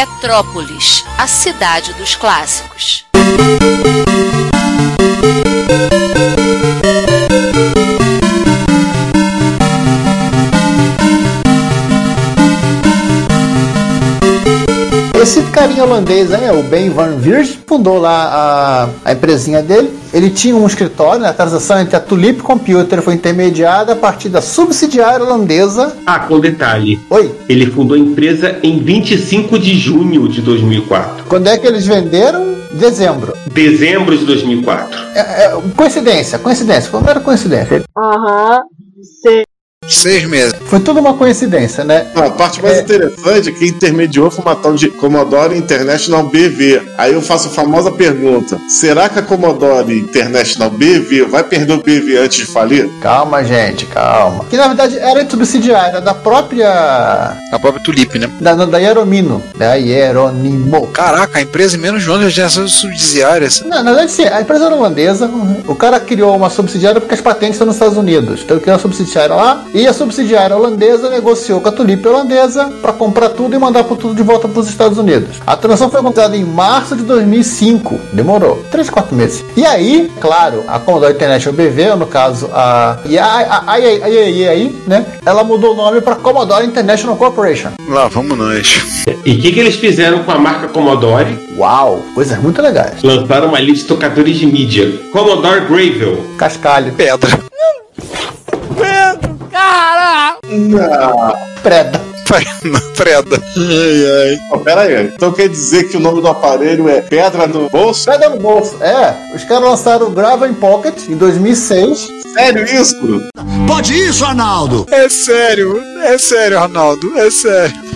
Retrópolis, a cidade dos clássicos. Carinha holandês aí, o Ben Van Viers, fundou lá a, a empresinha dele. Ele tinha um escritório, né? a transação entre a Tulip Computer foi intermediada a partir da subsidiária holandesa. Ah, com detalhe. Oi. Ele fundou a empresa em 25 de junho de 2004. Quando é que eles venderam? Dezembro. Dezembro de 2004. É, é, coincidência, coincidência. Como era coincidência? Aham. Uhum. Seis meses. Foi tudo uma coincidência, né? Não, a parte mais é... interessante é que intermediou foi uma tal de Commodore International BV. Aí eu faço a famosa pergunta: será que a Commodore International BV vai perder o BV antes de falir? Calma, gente, calma. Que na verdade era subsidiária da própria. A própria Tulip, né? Da, da Hieromino. Da Hieronimo. Caraca, a empresa em menos de um ano já são subsidiárias. Não, na verdade sim, a empresa era holandesa. O cara criou uma subsidiária porque as patentes estão nos Estados Unidos. Então ele criou uma subsidiária lá e a subsidiária holandesa negociou com a Tulip holandesa para comprar tudo e mandar por tudo de volta para os Estados Unidos. A transação foi comprada em março de 2005. Demorou 3, 4 meses. E aí, claro, a Commodore International BV, no caso e a, aí, né? Ela mudou o nome para Commodore International Corporation. Lá vamos nós. E o que, que eles fizeram com a marca Commodore? Uau, coisas muito legais. Lançaram uma lista de tocadores de mídia. Commodore Gravel. Cascalho. Pedra. Pedro, cara! Não. Preda. Preda. Ai, ai. Oh, pera aí. Então quer dizer que o nome do aparelho é Pedra no Bolso? Pedra no Bolso, é. Os caras lançaram o Gravel Pocket em 2006. Sério isso? Pode isso, Arnaldo? É sério, é sério, Arnaldo, é sério.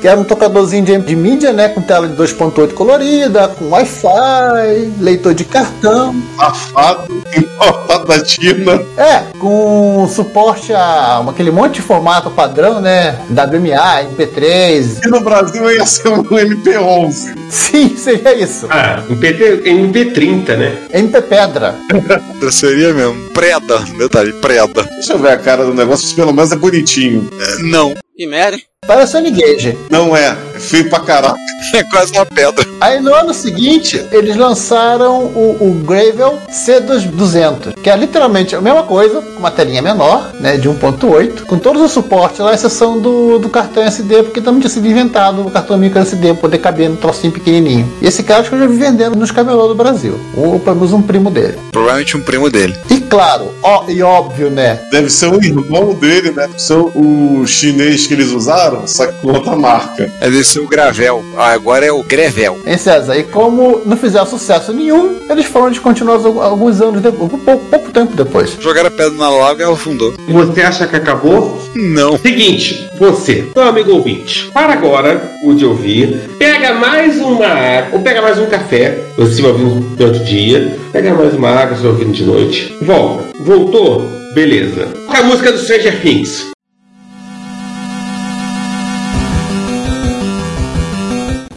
Que era um tocadorzinho de, de mídia, né? Com tela de 2.8 colorida, com Wi-Fi, leitor de cartão. Safado, importado da China. É, com suporte a aquele monte de formato padrão, né? WMA, MP3. E no Brasil ia ser um MP11. Sim, seria isso. Ah, MP, MP30, né? MP Pedra. seria mesmo. Preda, detalhe, preda. Deixa eu ver a cara do negócio, se pelo menos é bonitinho. É, não. Que merda. Um Gage. Não é feio pra caraca. É quase uma pedra. Aí no ano seguinte, eles lançaram o, o Gravel C200, que é literalmente a mesma coisa, com uma telinha menor, né, de 1.8, com todos os suportes lá, exceção do, do cartão SD, porque também tinha sido inventado o cartão micro SD, poder caber no trocinho pequenininho. E esse cara acho que eu já vi vendendo nos camelô do Brasil. Ou pelo menos um primo dele. Provavelmente um primo dele. E claro, ó, e óbvio, né? Deve ser o irmão dele, né? Deve ser o chinês que eles usaram, só que com outra marca. É deve ser o Gravel. Ah, agora é o Grevel. Em César, e como não fizeram sucesso nenhum, eles foram descontinuados alguns anos depois, pouco, pouco tempo depois. Jogaram a pedra na lava e ela afundou. Você acha que acabou? Não. Seguinte, você, meu amigo ouvinte, para agora o de ouvir, pega mais uma água, ou pega mais um café, você vai ouvir durante o dia, pega mais uma água, você vai ouvindo de noite, volta. Voltou? Beleza. A música do Stranger Things.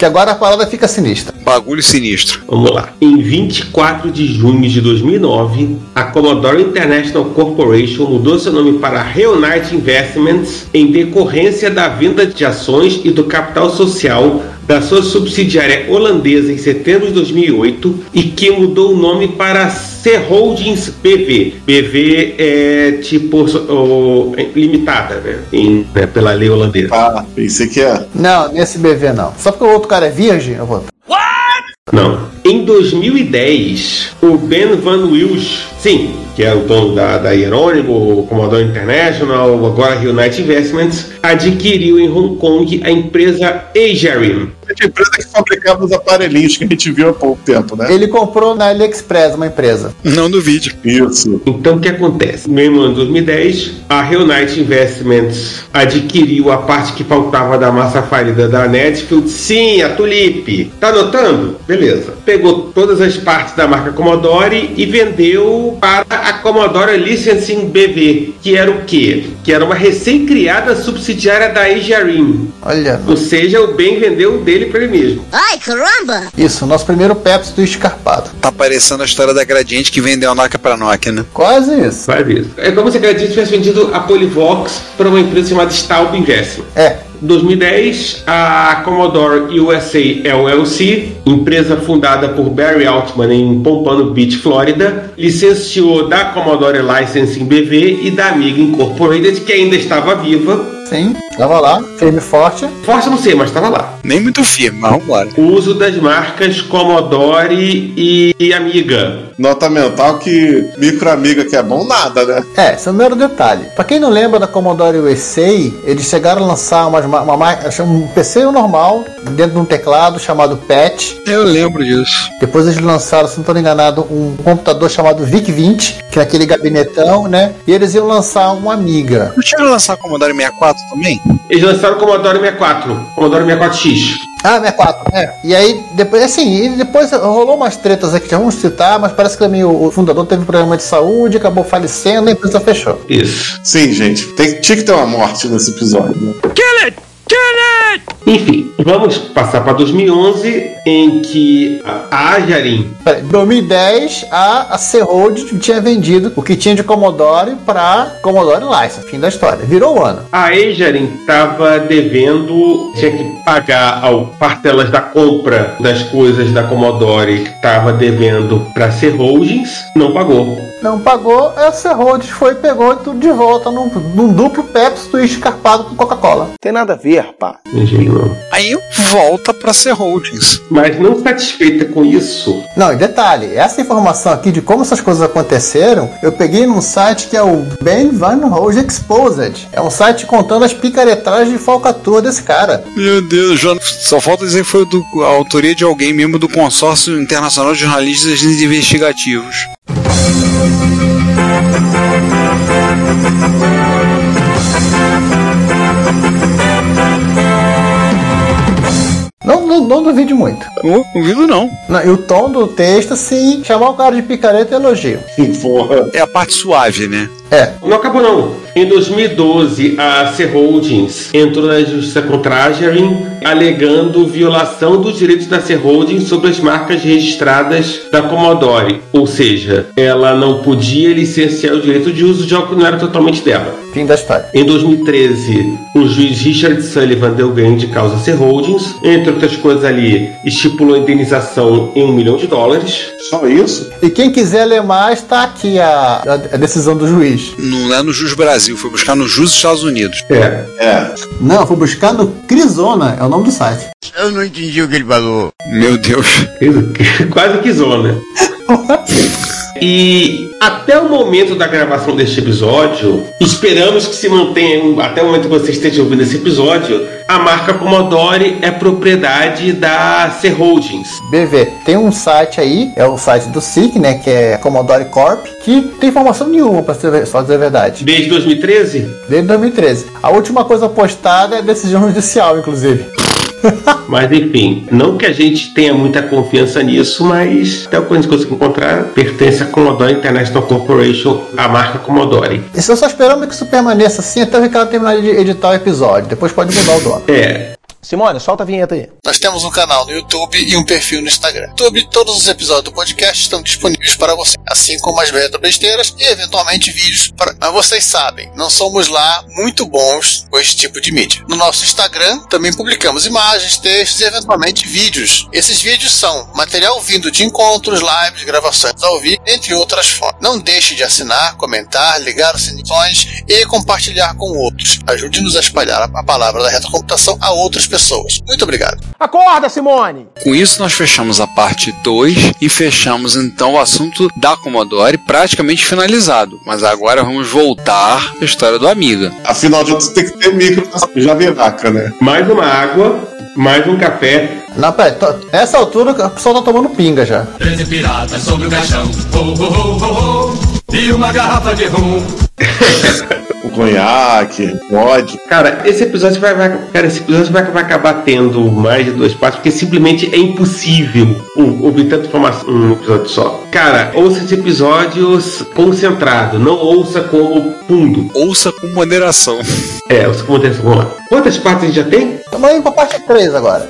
Que agora a parada fica sinistra. Bagulho sinistro. Vamos lá. Em 24 de junho de 2009, a Commodore International Corporation mudou seu nome para Reunite Investments em decorrência da venda de ações e do capital social da sua subsidiária holandesa em setembro de 2008 e que mudou o nome para C Holdings BV. BV é tipo o, limitada, né? Em, né? Pela lei holandesa. Ah, pensei que é. Não, nesse BV não. Só porque o outro cara é virgem, eu vou. Não. Em 2010, o Ben Van Wils, sim, que é o dono da, da Hieronymo, Commodore International, agora United Investments, adquiriu em Hong Kong a empresa Agerim. A empresa que fabricava os aparelhinhos que a gente viu há pouco tempo, né? Ele comprou na AliExpress uma empresa. Não duvide. Isso. Então o que acontece? No mesmo ano de 2010, a Reunite Investments adquiriu a parte que faltava da massa falida da Netfield. Sim, a Tulip. Tá anotando? Beleza. Pegou todas as partes da marca Commodore e vendeu para a Commodore Licensing BV, que era o quê? Que era uma recém-criada subsidiária da Ajarim. Olha. Ou seja, o bem vendeu dele para ele mesmo. Ai, caramba! Isso, nosso primeiro Pepsi do escarpado. Tá parecendo a história da Gradiente que vendeu a Nokia pra Nokia, né? Quase isso. Faz isso. É como se a Gradiente tivesse vendido a Polivox para uma empresa chamada Staub Investment. É. 2010, a Commodore USA LLC, empresa fundada por Barry Altman em Pompano Beach, Flórida, licenciou da Commodore Licensing BV e da Amiga Incorporated, que ainda estava viva. Sim, tava lá, firme e forte. Forte não sei, mas estava lá. Nem muito firme, mas vambora. O uso das marcas Commodore e Amiga. Nota mental que microamiga que é bom nada, né? É, esse é o mero detalhe. Pra quem não lembra da Commodore USA, eles chegaram a lançar umas, uma, ma- um PC normal dentro de um teclado chamado PAT. Eu lembro disso. Depois eles lançaram, se não estou enganado, um computador chamado VIC-20, que é aquele gabinetão, né? E eles iam lançar um Amiga. Não tinha lançar a Commodore 64 também? Eles lançaram o Commodore 64, Commodore 64X. Ah, 64, é. E aí, depois, assim, e depois rolou umas tretas aqui, já vamos citar, mas parece que também o, fundador teve um problema de saúde, acabou falecendo e a empresa fechou. Isso. Sim, gente. Tem, tinha que ter uma morte nesse episódio, né? Kill it! Kill it! Enfim, vamos passar para 2011, em que a Ajarin Peraí, 2010, a, a C-Hold tinha vendido o que tinha de Commodore para Commodore License. Fim da história. Virou o ano. A Ajarin estava devendo, tinha que pagar ao parcelas da compra das coisas da Commodore que estava devendo para ser Holdings, não pagou. Não pagou, a C-Hold foi, pegou tudo de volta num, num duplo Pepsi Twist escarpado com Coca-Cola. Tem nada a ver, pá. Engenho não. Aí volta pra ser Holdings. Mas não satisfeita com isso, Não, e detalhe, essa informação aqui de como essas coisas aconteceram, eu peguei num site que é o Ben Van Hoge Exposed. É um site contando as picaretagens de falcatrua desse cara. Meu Deus, João, só falta dizer que foi do, a autoria de alguém mesmo do Consórcio Internacional de Jornalistas Investigativos. Thank you. Não, não, não duvide muito. Não duvido não. Não, e o tom do texto, sim, chamar o cara de picareta é elogio. Porra. É a parte suave, né? É, Não acabou não. Em 2012, a C Holdings entrou na justiça contra a Ajarin, alegando violação dos direitos da C Holdings sobre as marcas registradas da Commodore. Ou seja, ela não podia licenciar o direito de uso de algo que não era totalmente dela. Fim da história. Em 2013, o juiz Richard Sullivan deu ganho de causa a C Holdings. Entre outras coisas ali, estipulou a indenização em um milhão de dólares. Só isso? E quem quiser ler mais, tá aqui a, a- a decisão do juiz. Não é no Jus Brasil, foi buscar no Jus Estados Unidos. É. É. Não, fui buscar no Crisona, é o nome do site. Eu não entendi o que ele falou. Meu Deus. Quase que zona. E até o momento da gravação deste episódio, esperamos que se mantenha, até o momento que você esteja ouvindo esse episódio, a marca Commodore é propriedade da C Holdings. BV, tem um site aí, é o site do SIC, né, que é Commodore Corp, que tem informação nenhuma, pra ser- só dizer a verdade, Desde 2013? desde 2013. A última coisa postada é decisão judicial, inclusive. Mas enfim, não que a gente tenha muita confiança nisso, mas até o que a gente conseguiu encontrar, pertence à Commodore International Corporation, a marca Commodore. E se eu só esperamos que isso permaneça assim até o Ricardo terminar de editar o episódio. Depois pode mudar o dono. É, Simone, solta a vinheta aí. Nós temos um canal no YouTube e um perfil no Instagram. YouTube, todos os episódios do podcast estão disponíveis para você, assim como as retro besteiras e eventualmente vídeos. Para... Mas vocês sabem, não somos lá muito bons com esse tipo de mídia. No nosso Instagram também publicamos imagens, textos e eventualmente vídeos. Esses vídeos são material vindo de encontros, lives, gravações ao vivo, entre outras fontes. Não deixe de assinar, comentar, ligar os sininhos e compartilhar com outros. Ajude-nos a espalhar a palavra da retrocomputação a outras pessoas. Muito obrigado. Acorda, Simone! Com isso, nós fechamos a parte 2 e fechamos então o assunto da Commodore praticamente finalizado. Mas agora vamos voltar à história do Amiga. Afinal de contas, tem que ter micro na javiraca, né? mais uma água mais um café. Não, peraí, to- nessa altura o pessoal tá tomando pinga já. Treze piratas sobre o caixão. Oh, oh, oh, oh, oh. E uma garrafa de rum. O conhaque, vodka. Cara, esse episódio vai, vai- cara, esse episódio vai, vai acabar tendo mais de duas partes, porque simplesmente é impossível ouvir tanta informação num episódio só. Cara, ouça esse episódio concentrado, não ouça como fundo. Ouça com moderação. É, ouça como moderação. Vamos lá. Quantas partes a gente já tem? Estamos indo pra parte 3 agora.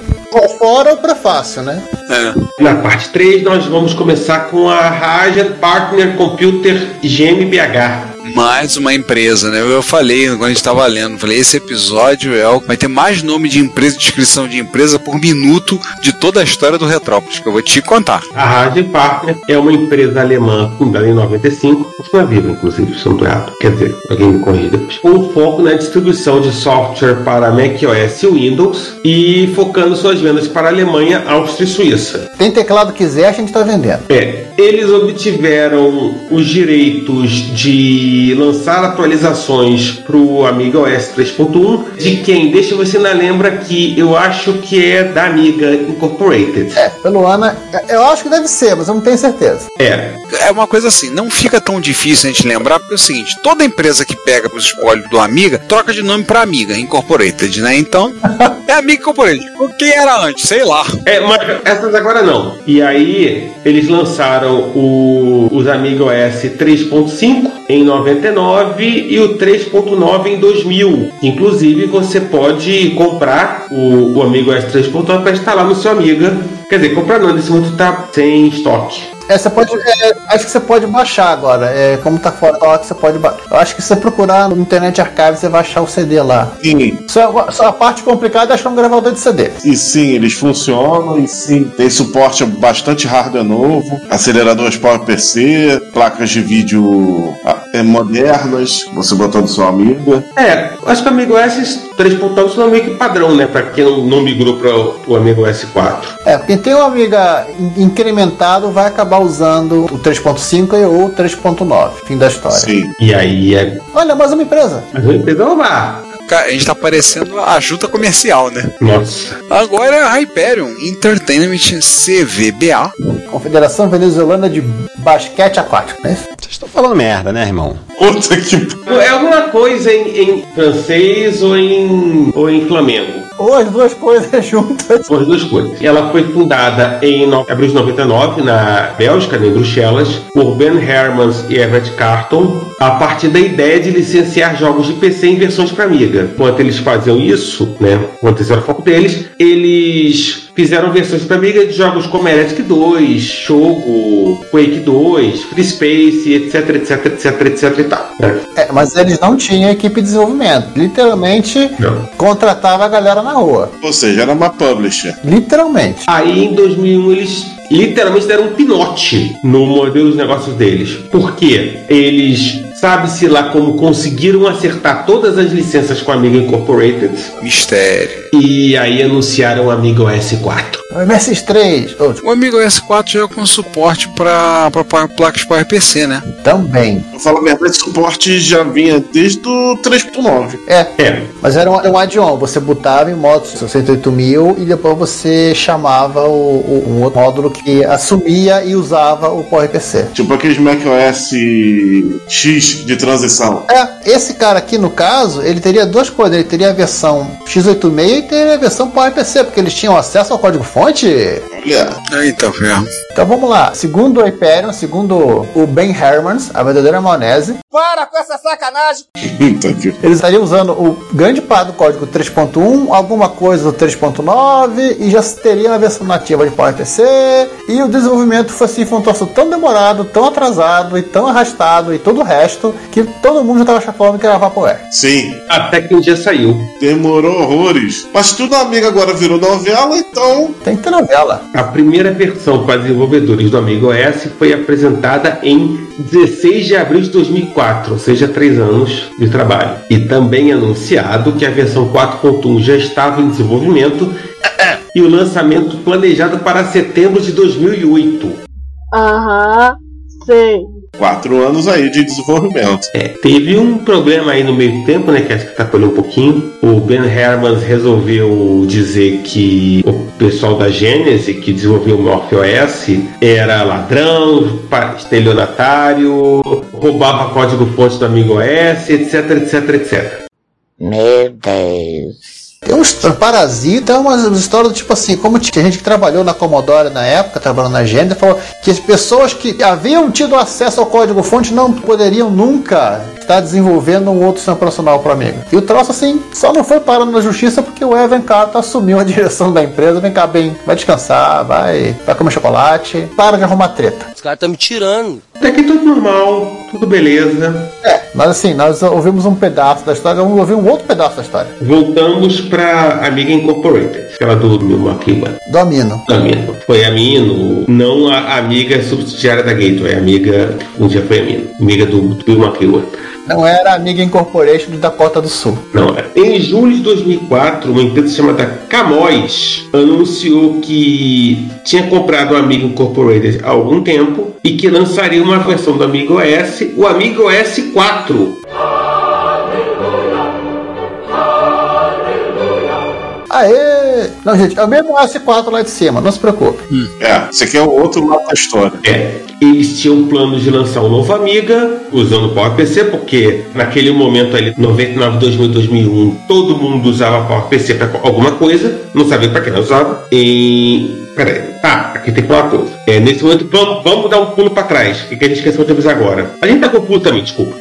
Fora o prefácio, né? É. Na parte 3, nós vamos começar com a Raja Partner Computer GmbH. Mais uma empresa, né? Eu falei quando a gente tava lendo, falei, esse episódio é o vai ter mais nome de empresa, descrição de empresa por minuto de toda a história do Retrópolis, que eu vou te contar. A Raja Partner é uma empresa alemã fundada em 95, continua viva, inclusive, se não. Quer dizer, alguém me corrija depois. Com foco na distribuição de software para macOS e Windows e focando suas vendas para a Alemanha, Áustria e Suíça. Tem teclado que quiser, a gente tá vendendo. É, eles obtiveram os direitos de lançar atualizações para o Amiga OS 3.1, de quem, deixa você ainda lembra que eu acho que é da Amiga Incorporated. É, pelo Ana, eu acho que deve ser, mas eu não tenho certeza. É, É uma coisa assim, não fica tão difícil a gente lembrar, porque é o seguinte, toda empresa que pega os espólios do Amiga, troca de nome para Amiga Incorporated, né? Então, é Amiga Incorporated. O que era antes? Sei lá. É, mas essas agora não. E aí, eles lançaram o, os Amiga OS 3.5 em 99 e o 3.9 em 2000. Inclusive, você pode comprar o, o Amiga OS 3.9 para instalar no seu Amiga. Quer dizer, comprar não, nesse momento tá sem estoque. É, você pode, é, acho que você pode baixar agora. É, como tá fora do você pode baixar. Eu acho que se você procurar no Internet Archive, você vai achar o CD lá. Sim, Só, só a parte complicada é achar um gravador de CD. e sim, eles funcionam, e sim, tem suporte bastante hardware novo, aceleradores PowerPC, placas de vídeo é, modernas, você botou no seu amiga. É, acho que o Amiga OS 3.9 é meio que padrão, né? Para quem não, não migrou para o Amiga OS 4. É, quem tem uma amiga in- incrementado vai acabar usando o 3.5 e ou o 3.9. Fim da história. Sim. E aí é. Olha, mais uma empresa. Mas a empresa não vai. Cara, a gente tá parecendo a junta comercial, né? Nossa. Agora é a Hyperion Entertainment CVBA. Confederação Venezuelana de Basquete Aquático, né? Vocês estão falando merda, né, irmão? Puta que. É alguma coisa em, em francês ou em, ou em flamengo. Ou as duas coisas juntas. São as duas coisas. Ela foi fundada em abril de 99 na Bélgica, né, em Bruxelas, por Ben Hermans e Everett Carton, a partir da ideia de licenciar jogos de PC em versões para Amiga. Enquanto eles faziam isso, né, enquanto esse era o foco deles, eles fizeram versões para Amiga de jogos como Heretic 2, Shogo, Quake 2, Free Space, etc, etc, etc, etc e tal. né? É, mas eles não tinham equipe de desenvolvimento. Literalmente Não. contratava a galera na rua. Ou seja, era uma publisher. Literalmente. Aí em 2001 eles literalmente deram um pinote no modelo dos negócios deles. Por quê? Eles, sabe-se lá como conseguiram acertar todas as licenças com a Amiga Incorporated Mistério. e aí anunciaram o Amiga OS 4. O MS3 oh, O Amigo S4 já é com suporte para placas PowerPC, né? também. Eu falo a verdade, esse suporte já vinha desde o 3.9. É, É, mas era um, um add-on. Você botava em modo 68 mil e depois você chamava o, o- um outro módulo que assumia e usava o PowerPC. Tipo aqueles macOS X de transição. É, esse cara aqui, no caso, ele teria duas coisas. Ele teria a versão x86 e teria a versão PowerPC, porque eles tinham acesso ao código-fonte. Monte. Olha, Eita, ferro. Então vamos lá. Segundo o Hyperion, segundo o Ben Hermans, a verdadeira maionese, Para com essa sacanagem! que. eles estariam usando o grande parte do código 3.1, alguma coisa do 3.9 e já teria a versão nativa de PowerPC. E o desenvolvimento foi assim, foi um troço tão demorado, tão atrasado e tão arrastado e todo o resto que todo mundo já estava falando que era Vaporware. Sim, até que um dia saiu. demorou horrores. Mas tudo amiga agora virou novela, então. Tem que ter novela. A primeira versão para desenvolvedores do Amiga OS foi apresentada em 16 de abril de 2004, ou seja, três anos de trabalho. E também anunciado que a versão 4.1 já estava em desenvolvimento e o lançamento planejado para setembro de 2008. Aham, sei. Quatro anos aí de desenvolvimento. É, teve um problema aí no meio tempo, né? Que acho que atrapalhou um pouquinho. O Ben Herman resolveu dizer que o pessoal da Genesis, que desenvolveu o MorphOS, era ladrão, estelionatário, roubava código-fonte do Amigo OS, etc, etc, etc. Meu Deus. Tem uns parasitas, umas histórias do tipo assim, como tinha gente que trabalhou na Commodore na época, trabalhando na Gênesis, falou que as pessoas que haviam tido acesso ao código-fonte não poderiam nunca estar desenvolvendo um outro sistema operacional para amigo. E o troço assim, só não foi parando na justiça porque o Evan Carter assumiu a direção da empresa. Vem cá, bem, vai descansar, vai, vai comer chocolate, para de arrumar treta. Caras estão me tirando. Até que tudo normal, tudo beleza. É, mas assim, nós ouvimos um pedaço da história, vamos ouvir um outro pedaço da história. Voltamos para Amiga Incorporated, aquela do Neil McEwan. Do Amino. Do Amino. Foi Amino, não a amiga subsidiária da Gateway, a amiga, um dia foi Amino, amiga do, do McEwan. Não era Amiga Incorporation de Dakota do Sul. Não, é. em julho de 2004, uma empresa chamada Camões anunciou que tinha comprado o Amiga Incorporated há algum tempo e que lançaria uma versão do Amiga OS, o Amiga OS 4. Aê! Não, gente, é o mesmo S4 lá de cima, não se preocupe. É, esse aqui é o outro lado da história. É, eles tinham planos de lançar um novo Amiga usando o PowerPC, porque naquele momento ali, 99, 2000, 2001, todo mundo usava PowerPC para alguma coisa, não sabia para que não usava. E. Peraí, tá, aqui tem que falar uma coisa. É, nesse momento, vamos, vamos dar um pulo para trás, que, que a gente esqueceu de avisar agora. A gente tá confuso também, desculpa.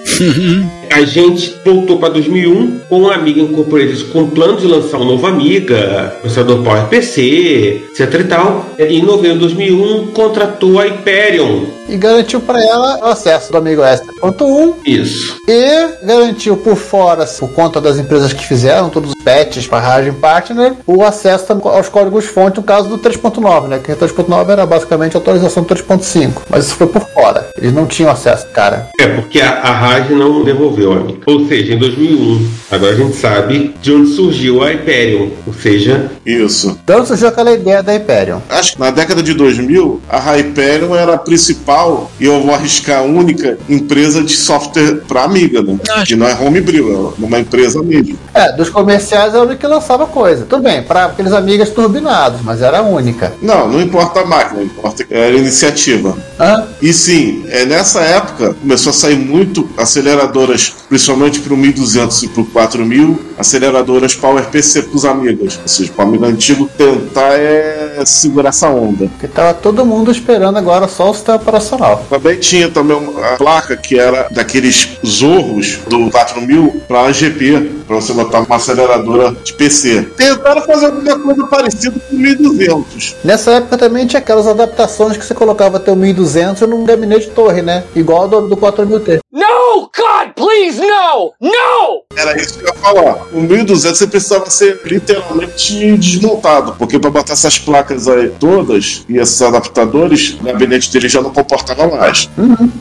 a gente voltou para 2001 com um Amiga Incorporated com plano de lançar um novo Amiga, processador PowerPC, etc e tal. E em novembro de 2001 contratou a Hyperion. E garantiu para ela o acesso do Amigo S.1 Isso. e garantiu por fora, por conta das empresas que fizeram todos os patches para Raging Partner, o acesso aos códigos-fonte no caso do 3.9, né? Que o 3.9 era basicamente a atualização do 3.5, mas isso foi por fora. Eles não tinham acesso, cara. É, porque a, a RAD não devolveu a amiga. Ou seja, em 2001, agora a gente sabe de onde surgiu a Hyperion. Ou seja, Isso. Então surgiu aquela ideia da Hyperion. Acho que na década de 2000, a Hyperion era a principal, e eu vou arriscar a única empresa de software para Amiga, né? Que não é homebrew, é uma empresa mesmo. É, dos comerciais era a única que lançava coisa. Tudo bem, para aqueles amigas turbinados, mas era a única. Não, não importa a máquina, importa a iniciativa. Hã? E sim, é, nessa época começou a sair muito aceleradoras, principalmente para o 1200 e para o 4000, aceleradoras PowerPC para os amigos. Ou seja, para o amigo antigo tentar é, segurar essa onda. Porque tava todo mundo esperando agora só o sistema operacional. Também tinha também uma placa que era daqueles zorros do 4000 para AGP, para você botar uma aceleradora de PC. Tentaram fazer alguma coisa parecida com o 1200. Nessa época também tinha aquelas adaptações que você colocava teu 1200 num gabinete torre, né? Igual do, do 4000T. No! God, please, no! No! Era isso que eu ia falar. O 1200 você precisava ser literalmente desmontado, porque para botar essas placas aí todas e esses adaptadores, o gabinete dele já não comportava mais.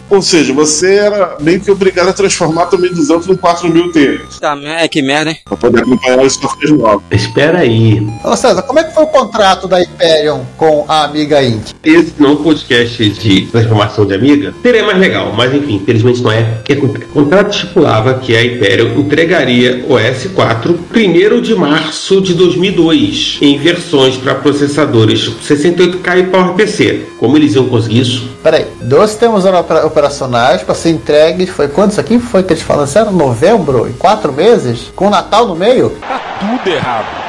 Ou seja, você era meio que obrigado a transformar o 1200 num 4000T Tá, é que merda, hein? para poder acompanhar os softwares novos. espera aí. Ô César, como é que foi o contrato da Hyperion com a Amiga Inc? Esse não é um podcast de transformação de amiga. Seria mais legal, mas enfim, infelizmente não é. O contrato estipulava que a Hyperion entregaria o S4 1 de março de 2002 em versões para processadores 68K e PowerPC. Como eles iam conseguir isso? Peraí, dois sistemas opera- operacionais para ser entregues, foi quanto isso aqui? Foi que eles falaram? Era novembro? Em quatro meses? Com o Natal no meio? Tudo errado.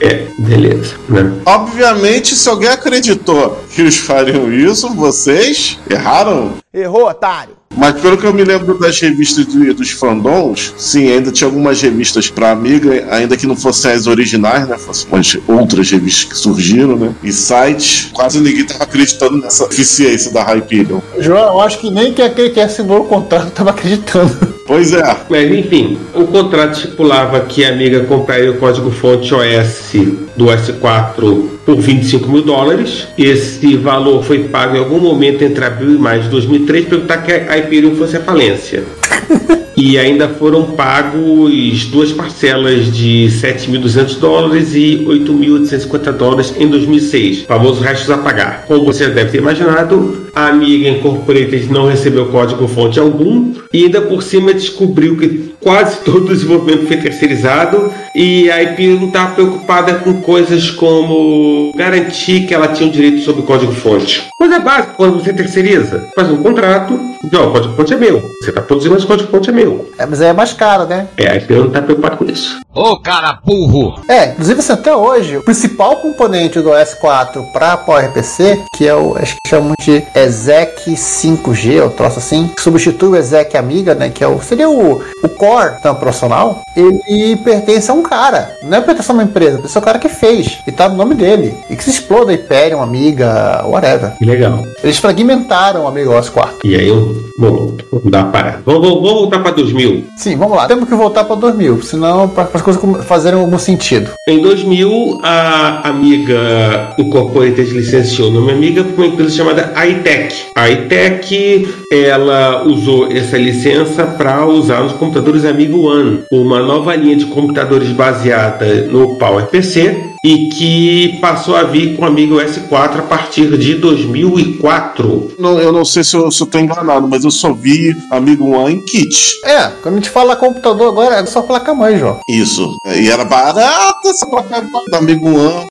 É, beleza. Né? Obviamente, se alguém acreditou que eles fariam isso, vocês erraram. Errou, otário. Mas pelo que eu me lembro das revistas do- dos fandoms, sim, ainda tinha algumas revistas pra Amiga, ainda que não fossem as originais, né? Fossem umas outras revistas que surgiram, né? E sites. Quase ninguém tava acreditando nessa eficiência da Hyperion. João, eu acho que nem que aquele que assinou o contrato estava acreditando. Pois é. Mas enfim, o contrato estipulava que a Amiga compraria o código-fonte OS do S4 por 25 mil dólares. Esse valor foi pago em algum momento entre abril e maio de 2003 para evitar que a Hyperion fosse à falência. E ainda foram pagos duas parcelas de 7.200 dólares e 8.850 dólares em 2006, famoso restos a pagar. Como você deve ter imaginado, a Amiga Incorporated não recebeu código-fonte algum e ainda por cima descobriu que quase todo o desenvolvimento foi terceirizado e a IP não estava preocupada com coisas como garantir que ela tinha o direito sobre o código-fonte. Coisa básica quando você terceiriza. Faz um contrato, ó, o código-fonte é meu. Você está produzindo, mas o código-fonte é meu. É, mas aí é mais caro, né? É, a IP não está preocupada com isso. Ô, cara burro! É, inclusive assim, até hoje, o principal componente do OS4 para PowerPC, que é o, acho que chamam de Exec 5G, ou troço assim, que substitui o Exec Amiga, né, que é o, seria o, o core do profissional, ele pertence a um cara, não é pertence a uma empresa, pertence ao cara que fez, e tá no nome dele, e que se exploda Hyperion, Amiga, whatever. Que legal. Eles fragmentaram o Amiga OS 4. E aí, eu, bom, uma parada. Vamos, vamos, vamos voltar para 2000. Sim, vamos lá. Temos que voltar para 2000, senão para coisas fazerem algum sentido. Em 2000, a Amiga Incorporated licenciou o nome Amiga para uma empresa chamada iTech. A iTech, ela usou essa licença para usar nos computadores Amiga One, uma nova linha de computadores baseada no PowerPC e que passou a vir com o Amiga OS 4 a partir de 2004. Não, eu não sei se eu, tô enganado, mas eu só vi Amigo One em kit. É, quando a gente fala computador agora, é só placa-mãe, João. Isso. E era barata essa placa do Amigo One.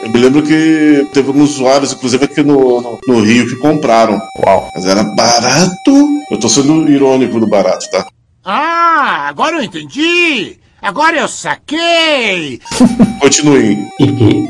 Eu me lembro que teve alguns usuários, inclusive aqui no, no, no Rio, que compraram. Uau. Mas era barato. Eu tô sendo irônico do barato, tá? Ah, agora eu entendi! Agora eu saquei! Continue.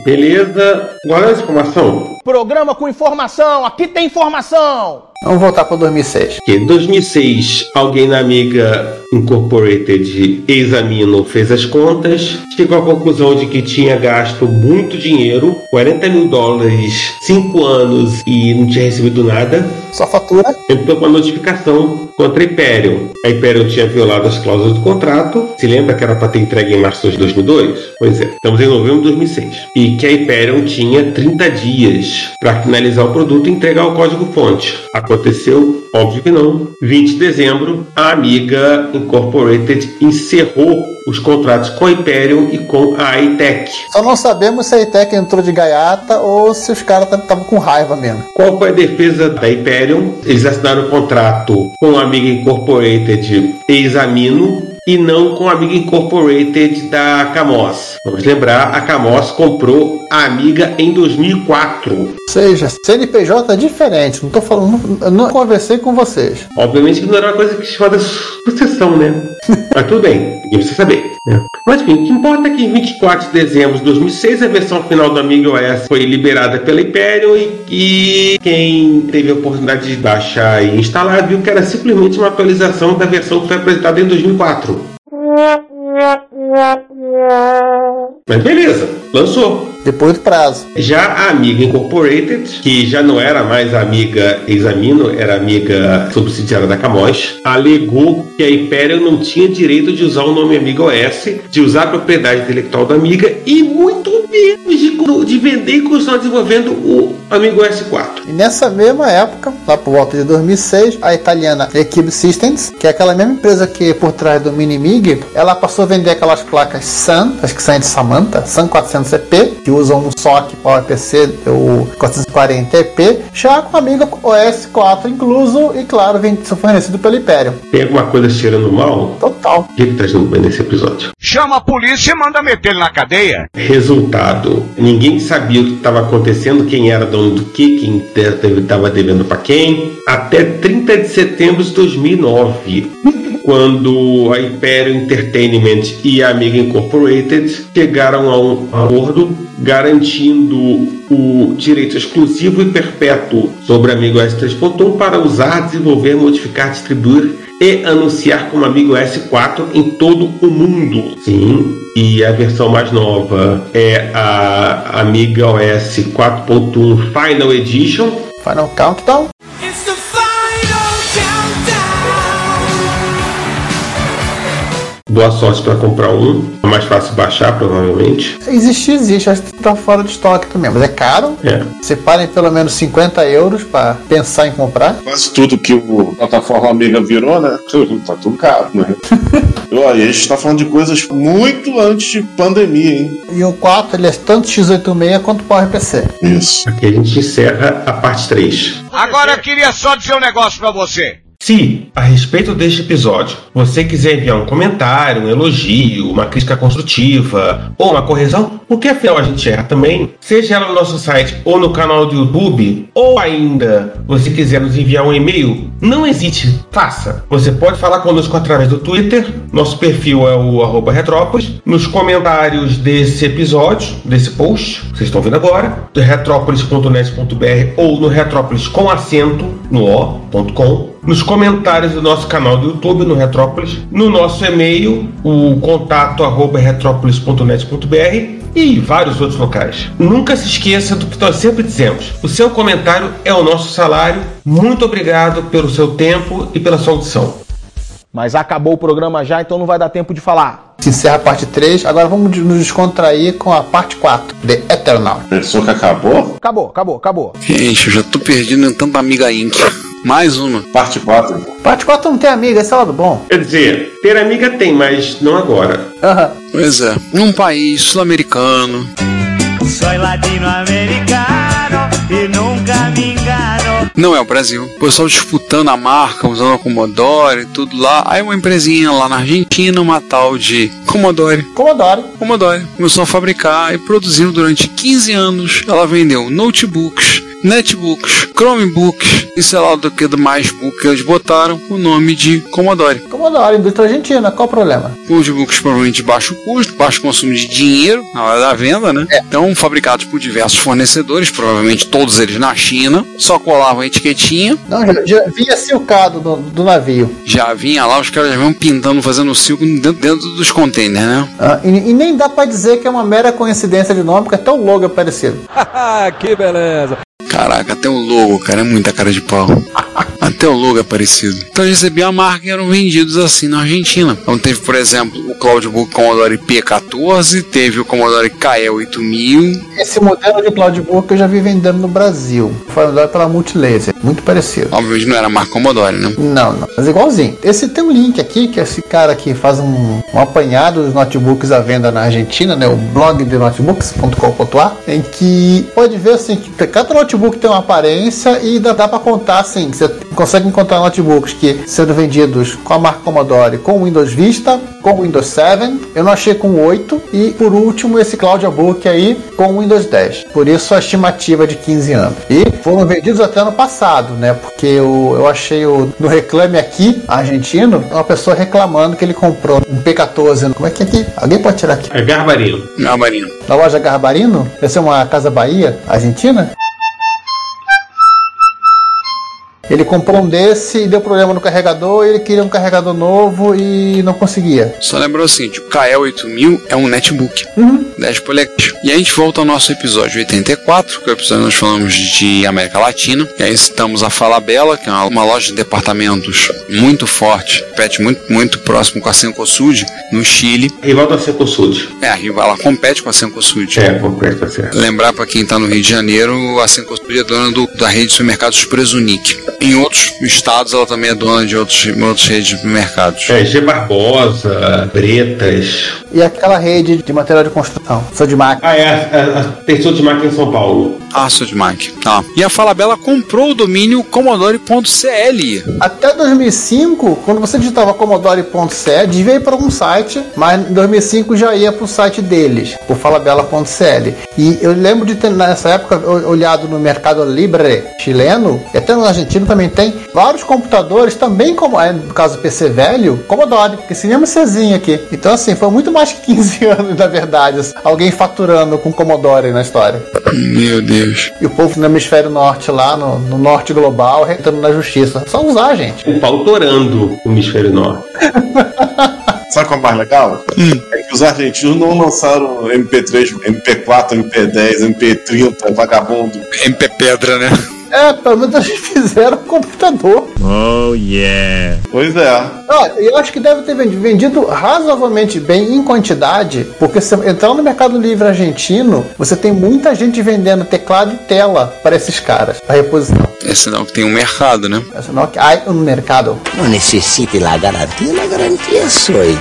Beleza. Agora a informação. Programa com informação, aqui tem informação! Vamos voltar para 2006. Que em 2006, alguém na Amiga Incorporated Examino fez as contas, chegou à conclusão de que tinha gasto muito dinheiro, 40 mil dólares, 5 anos e não tinha recebido nada. Só fatura. Entrou com uma notificação contra a Hyperion. A Hyperion tinha violado as cláusulas do contrato. Se lembra que era para ter entregue em março de 2002? Pois é, estamos em novembro de 2006. E que a Hyperion tinha 30 dias para finalizar o produto e entregar o código-fonte. Aconteceu? Óbvio que não. 20 de dezembro, a Amiga Incorporated encerrou os contratos com a Hyperion e com a iTech. Só não sabemos se a ITEC entrou de gaiata ou se os caras estavam com raiva mesmo. Qual foi a defesa da Hyperion? Eles assinaram o contrato com a Amiga Incorporated Examino e não com a Amiga Incorporated da Camos. Vamos lembrar, a Camos comprou Amiga em 2004. Ou seja, CNPJ é diferente. Não tô falando, eu não conversei com vocês. Obviamente que não era uma coisa que chamada sucessão, né? Mas tudo bem, ninguém precisa saber. Né? Mas enfim, o que importa é que em 24 de dezembro de 2006 a versão final do Amiga OS foi liberada pela Hyperion e, e quem teve a oportunidade de baixar e instalar viu que era simplesmente uma atualização da versão que foi apresentada em 2004. Mas beleza, lançou. Depois do prazo. Já a Amiga Incorporated, que já não era mais Amiga Examino, era Amiga subsidiária da Camos, alegou que a Hyperion não tinha direito de usar o nome Amiga OS, de usar a propriedade intelectual da Amiga e muito menos de, de vender e continuar desenvolvendo o Amigo OS 4. E nessa mesma época, lá por volta de 2006, a italiana Equipe Systems, que é aquela mesma empresa que é por trás do Minimig, ela passou a vender aquelas placas SAN, acho que são de Samantha, SAN 400EP, que usam um SOC PowerPC, o 440EP, já com a Amiga OS 4 incluso e, claro, fornecido pela Hyperion. Tem alguma coisa cheirando mal? Total. O que que tá cheirando bem nesse episódio? Chama a polícia e manda meter ele na cadeia. Resultado: ninguém sabia o que estava acontecendo, quem era dono do que, quem estava devendo para quem, até 30 de setembro de 2009, quando a Hyperion Entertainment e a Amiga Incorporated chegaram a um acordo garantindo o direito exclusivo e perpétuo sobre o Amigo S3.1 para usar, desenvolver, modificar, distribuir e anunciar como Amigo S4 em todo o mundo. Sim, e a versão mais nova é a Amiga OS 4.1 Final Edition. Final Countdown. Boa sorte para comprar um. É mais fácil baixar, provavelmente. Existe, existe, acho que tá fora de estoque também, mas é caro. É. Separem pelo menos 50 euros para pensar em comprar. Quase tudo que o plataforma amiga virou, né? Tá tudo caro, né? E, Olha, a gente tá falando de coisas muito antes de pandemia, hein? E o 4 ele é tanto x86 quanto PowerPC. Isso. Aqui a gente encerra a parte 3. Agora eu queria só dizer um negócio pra você. Se, a respeito deste episódio, você quiser enviar um comentário, um elogio, uma crítica construtiva ou uma correção, porque afinal a gente erra também, seja ela no nosso site ou no canal do YouTube, ou ainda você quiser nos enviar um e-mail, não hesite, faça. Você pode falar conosco através do Twitter, nosso perfil é o arroba Retrópolis, nos comentários desse episódio, desse post, vocês estão vendo agora, do retrópolis.net.br ou no retrópolis com acento no o.com nos comentários do nosso canal do YouTube, no Retrópolis, no nosso e-mail, o contato arroba retrópolis.net.br e vários outros locais. Nunca se esqueça do que nós sempre dizemos: o seu comentário é o nosso salário. Muito obrigado pelo seu tempo e pela sua audição. Mas acabou o programa já, então não vai dar tempo de falar. Se encerra a parte 3, agora vamos nos descontrair com a parte 4, The Eternal. Pensou que acabou? Acabou, acabou, acabou. Gente, eu já tô perdido em tanta amiga Inc. Mais uma. Parte 4. Parte 4 não tem amiga, esse é o lado bom. Quer dizer, ter amiga tem, mas não agora. Aham. Pois é. Num país sul-americano. Soy latinoamericano y nunca me engano. Não é o Brasil. O pessoal disputando a marca, usando a Commodore e tudo lá. Aí uma empresinha lá na Argentina, uma tal de Commodore. Commodore. Commodore. Começou a fabricar e produziu durante 15 anos. Ela vendeu notebooks, netbooks, Chromebooks e sei lá do que do mais book que eles botaram o nome de Commodore. Commodore, indústria argentina, qual o problema? Notebooks provavelmente de baixo custo, baixo consumo de dinheiro na hora da venda, né? Então, fabricados por diversos fornecedores, provavelmente todos eles na China, só colavam a etiquetinha. Não, já, já vinha silcado do, do navio. Já vinha lá, os caras já vinham pintando, fazendo silco dentro, dentro dos containers, né? Ah, e, e nem dá pra dizer que é uma mera coincidência de nome, porque até o logo é parecido. que beleza. Caraca, até o logo, cara, é muita cara de pau. Até o logo é parecido. Então eles recebiam a marca e eram vendidos assim na Argentina. Então teve, por exemplo, o Cloudbook Commodore P14, teve o Commodore KE8000. Esse modelo de Cloudbook eu já vi vendendo no Brasil. Foi pela Multilaser. Muito parecido. Obviamente não era a marca Commodore, né? Não, não. Mas igualzinho. Esse tem um link aqui, que esse cara aqui faz um, um apanhado dos notebooks à venda na Argentina, né? O blog de notebooks.com.ar, em que pode ver assim, que cada notebook tem uma aparência e dá, dá pra contar assim, que você consegue encontrar notebooks que sendo vendidos com a marca Commodore com Windows Vista, com Windows 7, eu não achei com 8 e por último esse Cloudbook aí com Windows 10. Por isso a estimativa de 15 anos. E foram vendidos até no passado, né? Porque eu, eu achei o, no Reclame Aqui, argentino, uma pessoa reclamando que ele comprou um P14. Como é que é aqui? Alguém pode tirar aqui? É Garbarino. Garbarino. Na loja Garbarino? Essa é uma Casa Bahia, Argentina? Ele comprou um desse e deu problema no carregador, e ele queria um carregador novo e não conseguia. Só lembrou o seguinte, o KE8000 é um netbook, Uhum. 10 polegadas. E a gente volta ao nosso episódio 84, que é o episódio que nós falamos de América Latina. E aí citamos a Falabella, que é uma, uma loja de departamentos muito forte, pet muito, muito próximo com a Cencosud, no Chile. Rival da Cencosud. É, a rival, ela compete com a Cencosud. É, compete com a. Lembrar para quem tá no Rio de Janeiro, a Cencosud é dona do, da rede de supermercados Presunic. Em outros estados, ela também é dona de outros, outras redes de supermercados. É, G Barbosa, Bretas. E aquela rede de material de construção, Sodimac. Ah, é, a, a, tem Sodimac em São Paulo. Ah, Sodimac. Tá. E a Falabella comprou o domínio commodore.cl. Até 2005, quando você digitava commodore.cl, devia ir para algum site, mas em 2005 já ia para o site deles, o falabella.cl. E eu lembro de ter nessa época olhado no Mercado Libre chileno, e até no argentino também tem, vários computadores também, como é no caso do PC velho, Commodore, que seria uma Czinha aqui. Então assim, foi muito mais que 15 anos, na verdade, assim, alguém faturando com Commodore na história. Meu Deus. E o povo no hemisfério norte lá, no, no norte global, retando na justiça. Só usar, gente. O pau torando o hemisfério norte. Sabe qual é o mais legal? É que os argentinos não lançaram MP3, MP4, MP10, MP30, vagabundo. MP Pedra, né? É, pelo menos eles fizeram computador. Oh yeah. Pois é. Ah, eu acho que deve ter vendi- vendido razoavelmente bem em quantidade, porque se entrar no mercado livre argentino, você tem muita gente vendendo teclado e tela para esses caras, para reposição. É sinal que tem um mercado, né? É sinal que há um mercado. Não necessite la garantia, la garantia sou eu.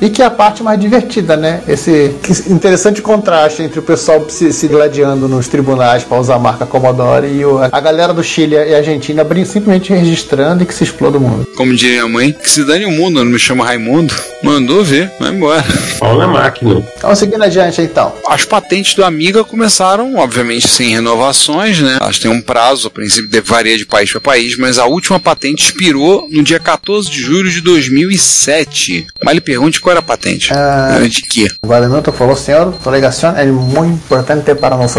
E que é a parte mais divertida, né? Esse interessante contraste entre o pessoal se, se gladiando nos tribunais para usar a marca Commodore e o- a galera do Chile e Argentina simplesmente registrando e que se exploda o mundo. Como diria a mãe, que se dane o mundo, não me chama Raimundo. Mandou ver, vai embora. Pau na máquina. Vamos seguindo adiante então. As patentes do Amiga começaram, obviamente, sem renovações, né? Elas têm um prazo, a princípio de- varia de país para país, mas a última patente expirou no dia 14 de julho de 2007. Mas lhe pergunte qual era a patente. Era de quê? Guadalupe falou, senhor, ligação é muito importante para nós.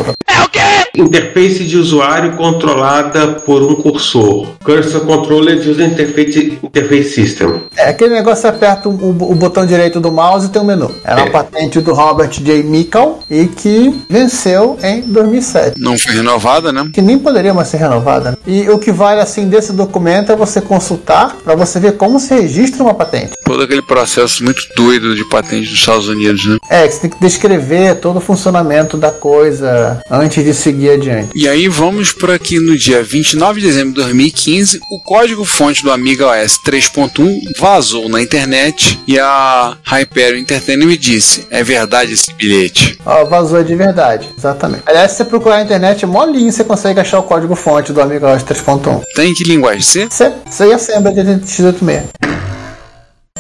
Interface de usuário controlada por um cursor. Cursor Controller User Interface, Interface System. É aquele negócio você aperta o, o- o botão direito do mouse e tem um menu. Era uma patente do Robert J. Mickle e que venceu em 2007. Não foi renovada, né? Que nem poderia mais ser renovada. né? E o que vale assim desse documento é você consultar para você ver como se registra uma patente. Todo aquele processo muito doido de patente dos Estados Unidos, né? É, que você tem que descrever todo o funcionamento da coisa antes de seguir adiante. E aí vamos para que no dia 29 de dezembro de 2015, o código-fonte do Amiga OS 3.1 vazou na internet e a Hyperion Entertainment disse: "É verdade esse bilhete?". Ó, vazou de verdade, exatamente. Aliás, se você procurar na internet, é molinho você consegue achar o código fonte do Amiga OS 3.1. Tem que linguagem C? C, C e Assembly de x86.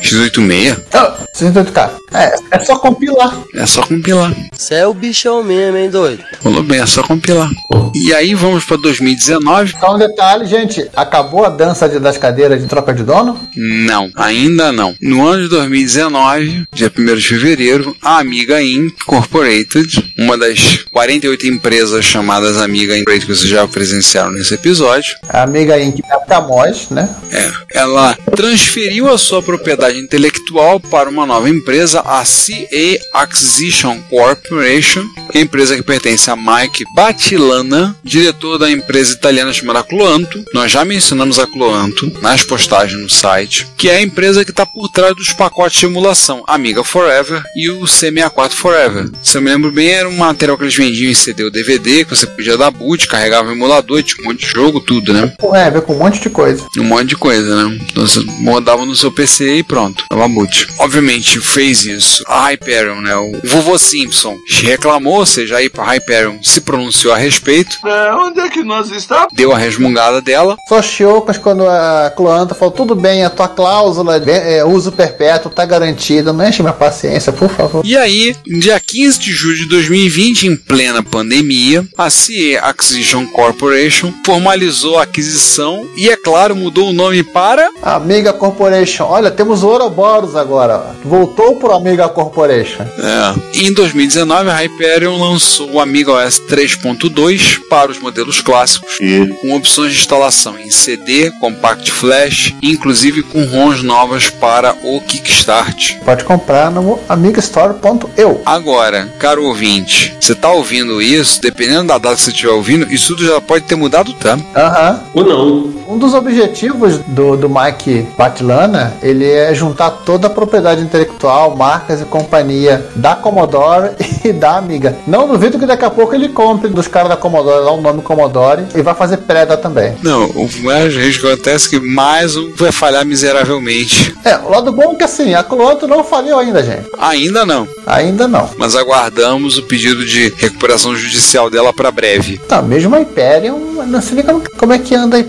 X86? Ah, 68K. É, é só compilar. É só compilar. Você é o bichão mesmo, hein, doido? Falou bem, é só compilar. E aí vamos para 2019? Só um detalhe, gente. Acabou a dança de- das cadeiras de troca de dono? Não, ainda não. No ano de 2019, dia 1 de fevereiro, a Amiga Incorporated, uma das 48 empresas chamadas Amiga Incorporated que vocês já presenciaram nesse episódio, A Amiga Inc. é pra nós, né? é, ela transferiu a sua propriedade intelectual para uma nova empresa, a CA Acquisition Corporation, empresa que pertence a Mike Batilana, diretor da empresa italiana chamada Cloanto. Nós já mencionamos a Cloanto nas postagens no site, que é a empresa que está por trás dos pacotes de emulação Amiga Forever e o C64 Forever. Se eu me lembro bem, era um material que eles vendiam em CD ou DVD, que você podia dar boot, carregava o emulador, tinha um monte de jogo, tudo, né? É, com um monte de coisa. Um monte de coisa, né? Então você rodava no seu PC e pronto, dava boot. Obviamente fez isso a Hyperion, né? O vovô Simpson reclamou, ou seja, aí a Hyperion se pronunciou a respeito, É, onde é que nós estamos? deu a resmungada dela. Só Chiocas quando a Cloanta falou, tudo bem, a tua cláusula de é, uso perpétuo tá garantida, não enche minha paciência, por favor. E aí, dia 15 de julho de 2020, em plena pandemia, a CE Acquisition Corporation formalizou a aquisição e, é claro, mudou o nome para Amiga Corporation, olha, temos o Ouroboros agora. Voltou pro Amiga Corporation. É. Em 2019, a Hyperion lançou o Amiga OS 3.2 para os modelos clássicos, com opções de instalação em CD, Compact Flash, inclusive com ROMs novas para o Kickstart. Pode comprar no amigastore.eu. Agora, caro ouvinte, você tá ouvindo isso, dependendo da data que você estiver ouvindo, isso tudo já pode ter mudado, tá? Aham. Ou não. Um dos objetivos do, do Mike Batilana, ele é juntar toda a propriedade intelectual, marcas e companhia da Commodore e da Amiga. Não duvido que daqui a pouco ele compre dos caras da Commodore lá o nome Commodore e vai fazer preda também. Não, o mais risco que acontece é que mais um vai falhar miseravelmente. É, o lado bom é que assim, a Cloanto não faliu ainda, gente. Ainda não. Ainda não. Mas aguardamos o pedido de recuperação judicial dela para breve. Tá, mesmo a Hyperion, não se liga como é que anda a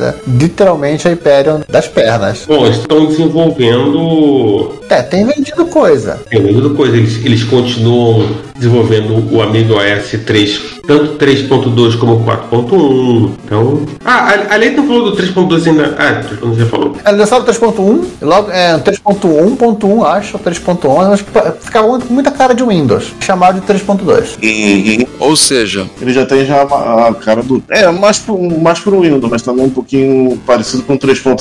né? Literalmente a Hyperion das pernas. Bom, estão desenvolvendo. É, tem vendido coisa. Tem vendido coisa. Eles, eles continuam desenvolvendo o Amiga OS 3, tanto 3.2 como 4.1. Então. Ah, a, a Leita não falou do 3.2 ainda. Ah, 3.2 já falou. Eles lançaram o 3.1, e logo é 3.1.1, acho, 3.11, acho que ficava muito- com muita cara de Windows. Chamado de 3.2. Ou seja, Ele já tem já a, a cara do. É, mais pro, mais pro Windows, mas também um pouquinho parecido com 3.5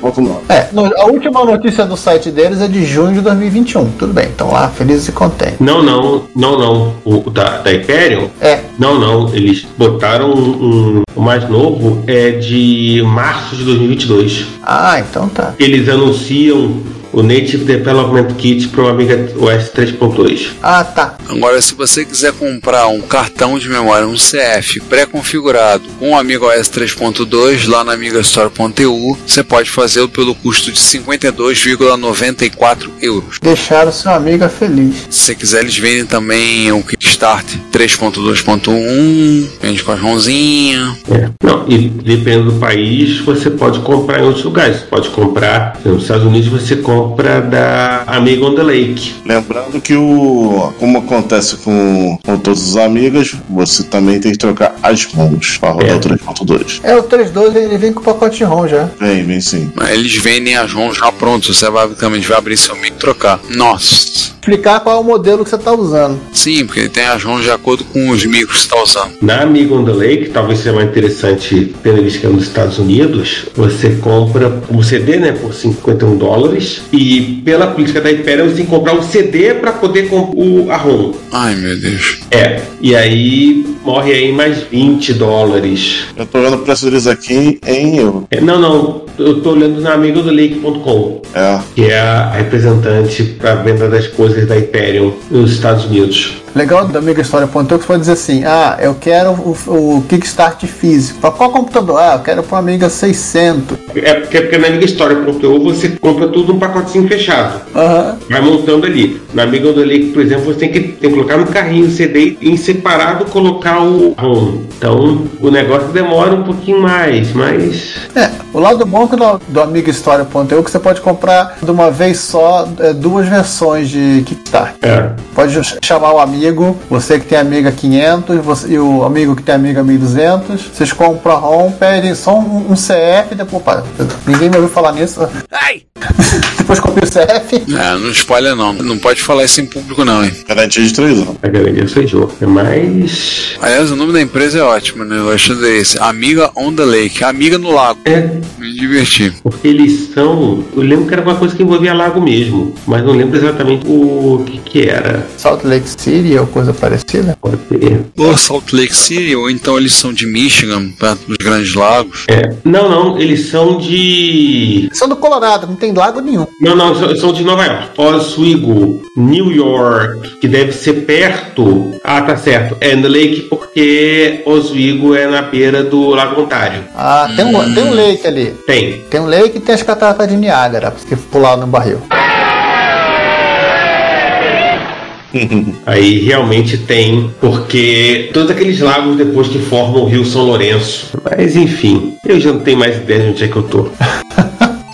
3.9. É, no- a última notícia do site deles é de junho de 2021. Tudo bem, então lá, felizes e contentes. Não, não, não, não. O da, da Hyperion? É. Não, não. Eles botaram um, um- o mais novo é de março de 2022. Ah, então tá. Eles anunciam o Native Development Kit para o Amiga OS 3.2. Ah, tá. Agora, se você quiser comprar um cartão de memória, um CF pré-configurado com o Amiga OS 3.2 lá na amigastore.eu, você pode fazê-lo pelo custo de 52,94 euros. Deixaram seu amigo feliz. Se você quiser, eles vendem também o Kickstart 3.2.1, vende com a Joãozinha. É. Não, e dependendo do país, você pode comprar em outros lugares. Você pode comprar, nos Estados Unidos, você compra da Amiga on the Lake. Lembrando que o. Como acontece com, com todos os amigos, você também tem que trocar as ROMs para rodar É. o 3.2. É, o 3.2 ele vem com o pacote ROM já. Vem, vem sim. Mas Eles vendem as ROMs já prontos, você basicamente vai abrir seu mic e trocar. Nossa! Explicar qual é o modelo que você tá usando. Sim, porque ele tem as ROMs de acordo com os micros que você está usando. Na Amiga on the Lake, talvez seja mais interessante, tendo visto que é nos Estados Unidos, você compra o CD né, por 51 dólares e pela política da Hyperion você tem que comprar o CD para poder comprar o a ROM. Ai meu Deus. É, e aí morre aí mais 20 dólares. Eu tô vendo o preço deles aqui em euro. É, não, não, eu tô olhando na amigodolake.com, É. que é a representante para venda das coisas da Hyperion nos Estados Unidos. Legal da Amiga História ponto que você pode dizer assim: ah, eu quero o, o Kickstart físico. Pra qual computador? Ah, eu quero para Amiga 600. É porque, porque na Amiga História.eu você compra tudo num pacotezinho fechado. Aham. Vai montando ali. Na Amiga do Lake, por exemplo, você tem que, tem que colocar no carrinho o CD e em separado colocar o ROM. Então o negócio demora um pouquinho mais, mas. É, o lado bom é que do, do Amiga História.eu que você pode comprar de uma vez só é, duas versões de Kickstart. É. Pode ch- chamar o amigo, você que tem Amiga 500 você- e o amigo que tem Amiga 1200. Vocês compram a ROM, pedem só um, um CF, depois. Pá, ninguém me ouviu falar nisso. depois comprei o CF. É, não espalha não. Não pode falar isso em público não, hein? Garantia de 3 anos. A garantia foi jogo. É mais. Aliás, o nome da empresa é ótimo, né? Eu acho esse. Amiga on the Lake. Amiga no lago. É, Me diverti. porque eles são. Eu lembro que era uma coisa que envolvia lago mesmo, mas não lembro exatamente o que, que era. Salt Lake City ou coisa parecida. Pode ser. Ou Salt Lake City, ou então eles são de Michigan, perto dos grandes lagos. É. Não, não, eles são de. São do Colorado, não tem lago nenhum. Não, não, são, são de Nova York. Oswego, New York, que deve ser perto. Ah, tá certo. É no Lake porque Oswego é na beira do Lago Ontário. Ah, tem um, tem um lake ali. Tem. Tem um lake e tem as cataratas de Niágara, pra você pular no barril. Aí realmente tem, porque todos aqueles lagos depois que formam o Rio São Lourenço. Mas enfim, eu já não tenho mais ideia de onde é que eu tô.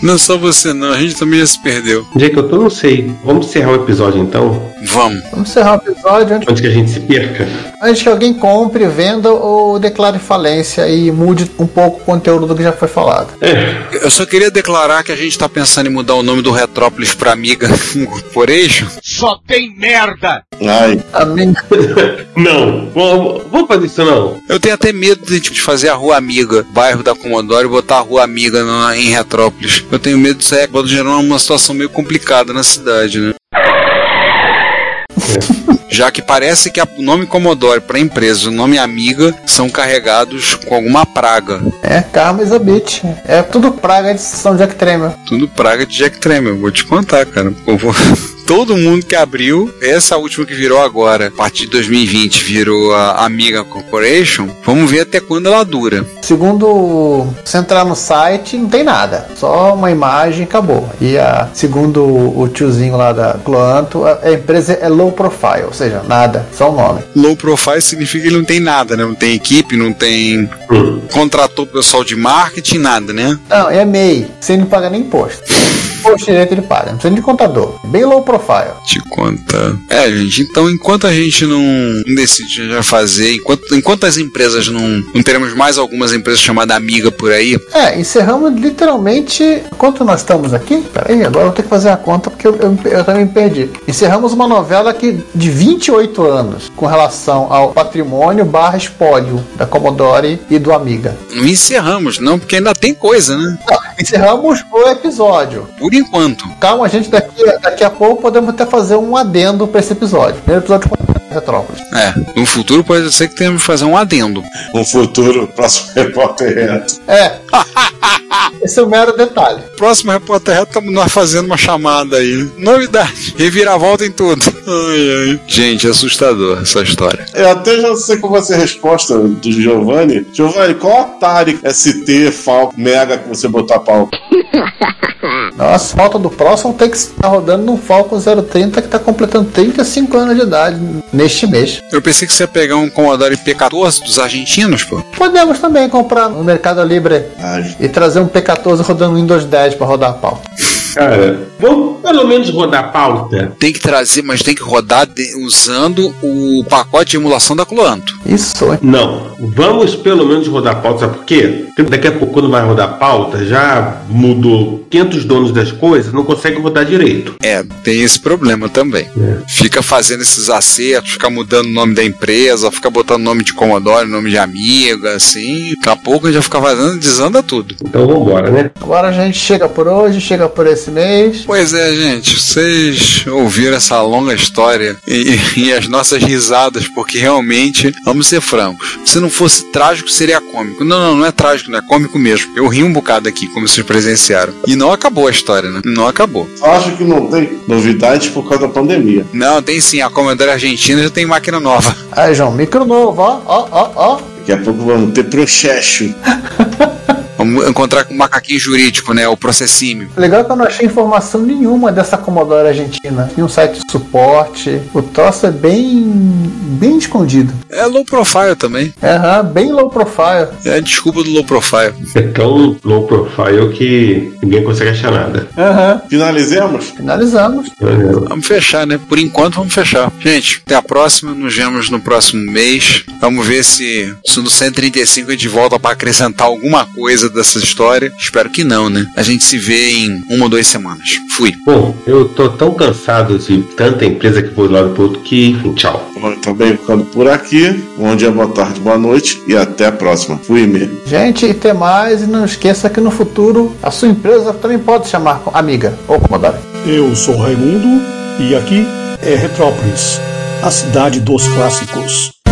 Não só você não, a gente também já se perdeu. Onde é que eu tô? Não sei. Vamos encerrar o episódio então? Vamos. Vamos encerrar o episódio antes, Antes que a gente se perca. antes que alguém compre, venda ou declare falência e mude um pouco o conteúdo do que já foi falado. Eu só queria declarar que a gente tá pensando em mudar o nome do Retrópolis pra Amiga Corporation. Só tem merda! Ai, Amém. Não, vamos, vamos fazer isso não. Eu tenho até medo de, tipo, de fazer a Rua Amiga, bairro da Comodoro, e botar a Rua Amiga na- em Retrópolis. Eu tenho medo disso aí pode gerar uma situação meio complicada na cidade, né? Já que parece que o nome Commodore para empresa e o nome Amiga são carregados com alguma praga. É Karma is a bitch. É tudo praga de São Jack Tremor. Tudo praga de Jack Tremor, vou te contar, cara. Eu vou- Todo mundo que abriu, essa última que virou agora, a partir de 2020, virou a Amiga Corporation. Vamos ver até quando ela dura. Segundo, se entrar no site, não tem nada. Só uma imagem e acabou. E a, segundo o tiozinho lá da Cloanto, a, a empresa é low profile, ou seja, nada, só o nome. Low profile significa que ele não tem nada, né? Não tem equipe, não tem. Contratou pessoal de marketing, nada, né? Não, é MEI, sem não pagar nem imposto. Imposto direito ele paga, não precisa de contador. Bem low profile. Te conta. É, gente, então enquanto a gente não decide já fazer, enquanto, enquanto as empresas não. Não teremos mais algumas empresas chamadas Amiga por aí, É, encerramos literalmente. Quanto nós estamos aqui? Peraí, agora eu vou ter que fazer a conta porque eu, eu, eu também perdi. Encerramos uma novela que, de 28 anos com relação ao patrimônio barra espólio da Commodore e do Amiga. não encerramos, não, porque ainda tem coisa, né? Não, encerramos o episódio. Por por enquanto. Calma, a gente daqui, daqui a pouco podemos até fazer um adendo pra esse episódio. Primeiro episódio de Retrópolis. É, no futuro pode ser que tenhamos que fazer um adendo. No futuro, próximo repórter reto. É. Esse é um mero detalhe. Próximo repórter reto, estamos nós fazendo uma chamada aí. Novidade. Reviravolta em tudo. Ai, ai. Gente, é assustador essa história. Eu até já sei qual vai ser a resposta do Giovanni. Giovanni, qual Atari ST, Falco, Mega que você botar pau? Nossa, falta do próximo tem que estar rodando num Falcon 030 que tá completando 35 anos de idade neste mês. Eu pensei que você ia pegar um Commodore P14 dos argentinos, pô. Podemos também comprar no Mercado Livre Ai. e trazer um P14 rodando Windows 10 pra rodar a pau. Cara, vamos pelo menos rodar a pauta. Tem que trazer, mas tem que rodar de- usando o pacote de emulação da Cloanto. Isso, hein? Não, vamos pelo menos rodar a pauta, sabe por quê? Porque daqui a pouco, quando vai rodar a pauta, já mudou 500 donos das coisas, não consegue rodar direito. É, tem esse problema também. Fica fazendo esses acertos, fica mudando o nome da empresa, fica botando nome de Commodore, nome de amiga, assim. Daqui a pouco já fica fazendo, desanda tudo. Então vambora, né? Agora a gente chega por hoje, chega por esse mês. Pois é, gente, vocês ouviram essa longa história e, e as nossas risadas, porque realmente, vamos ser francos, se não fosse trágico, seria cômico. Não, não, não é trágico, não é cômico mesmo. Eu ri um bocado aqui, como vocês presenciaram. E não acabou a história, né? Não acabou. Acho que não tem novidades por causa da pandemia. Não, tem sim, a Commodore Argentina já tem máquina nova. Aí, João, micro novo, ó, ó, ó, ó. Daqui a pouco vamos ter processo. Vamos encontrar com o macaquinho jurídico, né? O processímio. Legal é que eu não achei informação nenhuma dessa Commodore Argentina. Tem um site de suporte. O troço é bem. bem escondido. É low profile também. Aham, bem low profile. É a desculpa do low profile. É tão low profile que ninguém consegue achar nada. Aham. Finalizemos? Finalizamos. Vamos fechar, né? Por enquanto vamos fechar. Gente, até a próxima. Nos vemos no próximo mês. Vamos ver se, se no 135 a gente volta para acrescentar alguma coisa dessa história. Espero que não, né? A gente se vê em uma ou duas semanas. Fui. Bom, eu tô tão cansado de tanta empresa que foi do lado pro outro que, enfim, tchau. Bom, Também ficando por aqui. Bom dia, boa tarde, boa noite e até a próxima. Fui mesmo. Gente, e tem mais. E não esqueça que no futuro a sua empresa também pode chamar amiga ou Commodore. Eu sou Raimundo e aqui é Retrópolis, a cidade dos clássicos.